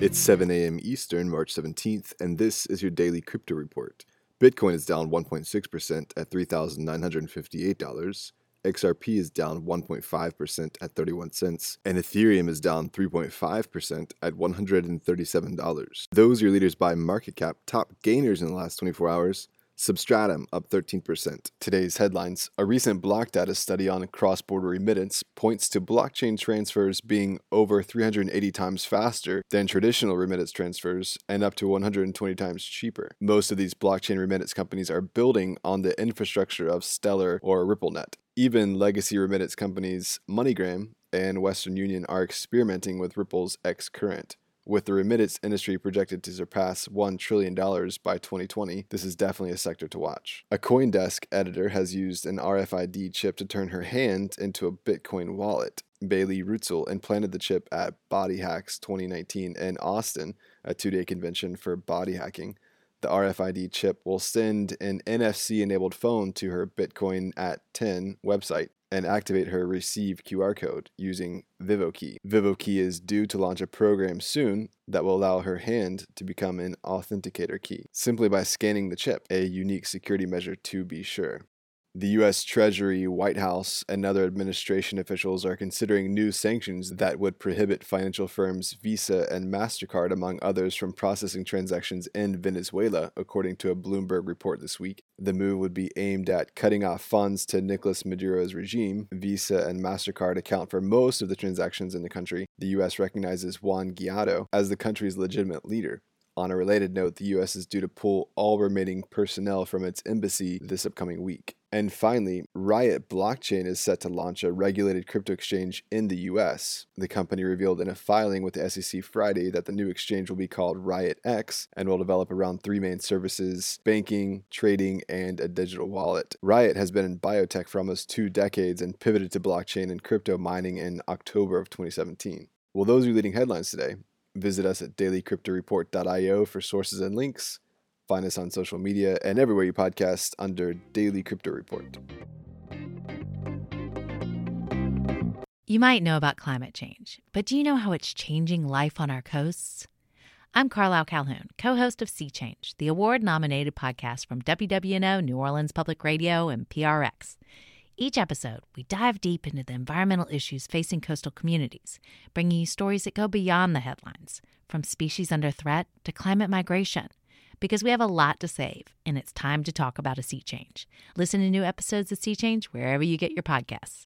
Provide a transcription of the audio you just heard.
It's 7 a.m. Eastern, March 17th, and this is your daily crypto report. Bitcoin is down 1.6% at $3,958. XRP is down 1.5% at 31 cents, and Ethereum is down 3.5% at $137. Those are your leaders by market cap, top gainers in the last 24 hours. Substratum up 13%. Today's headlines A recent block data study on cross border remittance points to blockchain transfers being over 380 times faster than traditional remittance transfers and up to 120 times cheaper. Most of these blockchain remittance companies are building on the infrastructure of Stellar or RippleNet. Even legacy remittance companies MoneyGram and Western Union are experimenting with Ripple's X Current. With the remittance industry projected to surpass $1 trillion by 2020, this is definitely a sector to watch. A Coindesk editor has used an RFID chip to turn her hand into a Bitcoin wallet. Bailey Rutzel implanted the chip at Body Hacks 2019 in Austin, a two day convention for body hacking. The RFID chip will send an NFC enabled phone to her Bitcoin at 10 website and activate her receive QR code using VivoKey. VivoKey is due to launch a program soon that will allow her hand to become an authenticator key simply by scanning the chip, a unique security measure to be sure. The U.S. Treasury, White House, and other administration officials are considering new sanctions that would prohibit financial firms Visa and MasterCard, among others, from processing transactions in Venezuela, according to a Bloomberg report this week. The move would be aimed at cutting off funds to Nicolas Maduro's regime. Visa and MasterCard account for most of the transactions in the country. The U.S. recognizes Juan Guaido as the country's legitimate leader. On a related note, the U.S. is due to pull all remaining personnel from its embassy this upcoming week. And finally, Riot Blockchain is set to launch a regulated crypto exchange in the US. The company revealed in a filing with the SEC Friday that the new exchange will be called Riot X and will develop around three main services banking, trading, and a digital wallet. Riot has been in biotech for almost two decades and pivoted to blockchain and crypto mining in October of 2017. Well, those are leading headlines today. Visit us at dailycryptoreport.io for sources and links. Find us on social media and everywhere you podcast under Daily Crypto Report. You might know about climate change, but do you know how it's changing life on our coasts? I'm Carlyle Calhoun, co host of Sea Change, the award nominated podcast from WWNO, New Orleans Public Radio, and PRX. Each episode, we dive deep into the environmental issues facing coastal communities, bringing you stories that go beyond the headlines, from species under threat to climate migration because we have a lot to save, and it's time to talk about a sea change. Listen to new episodes of Sea Change wherever you get your podcasts.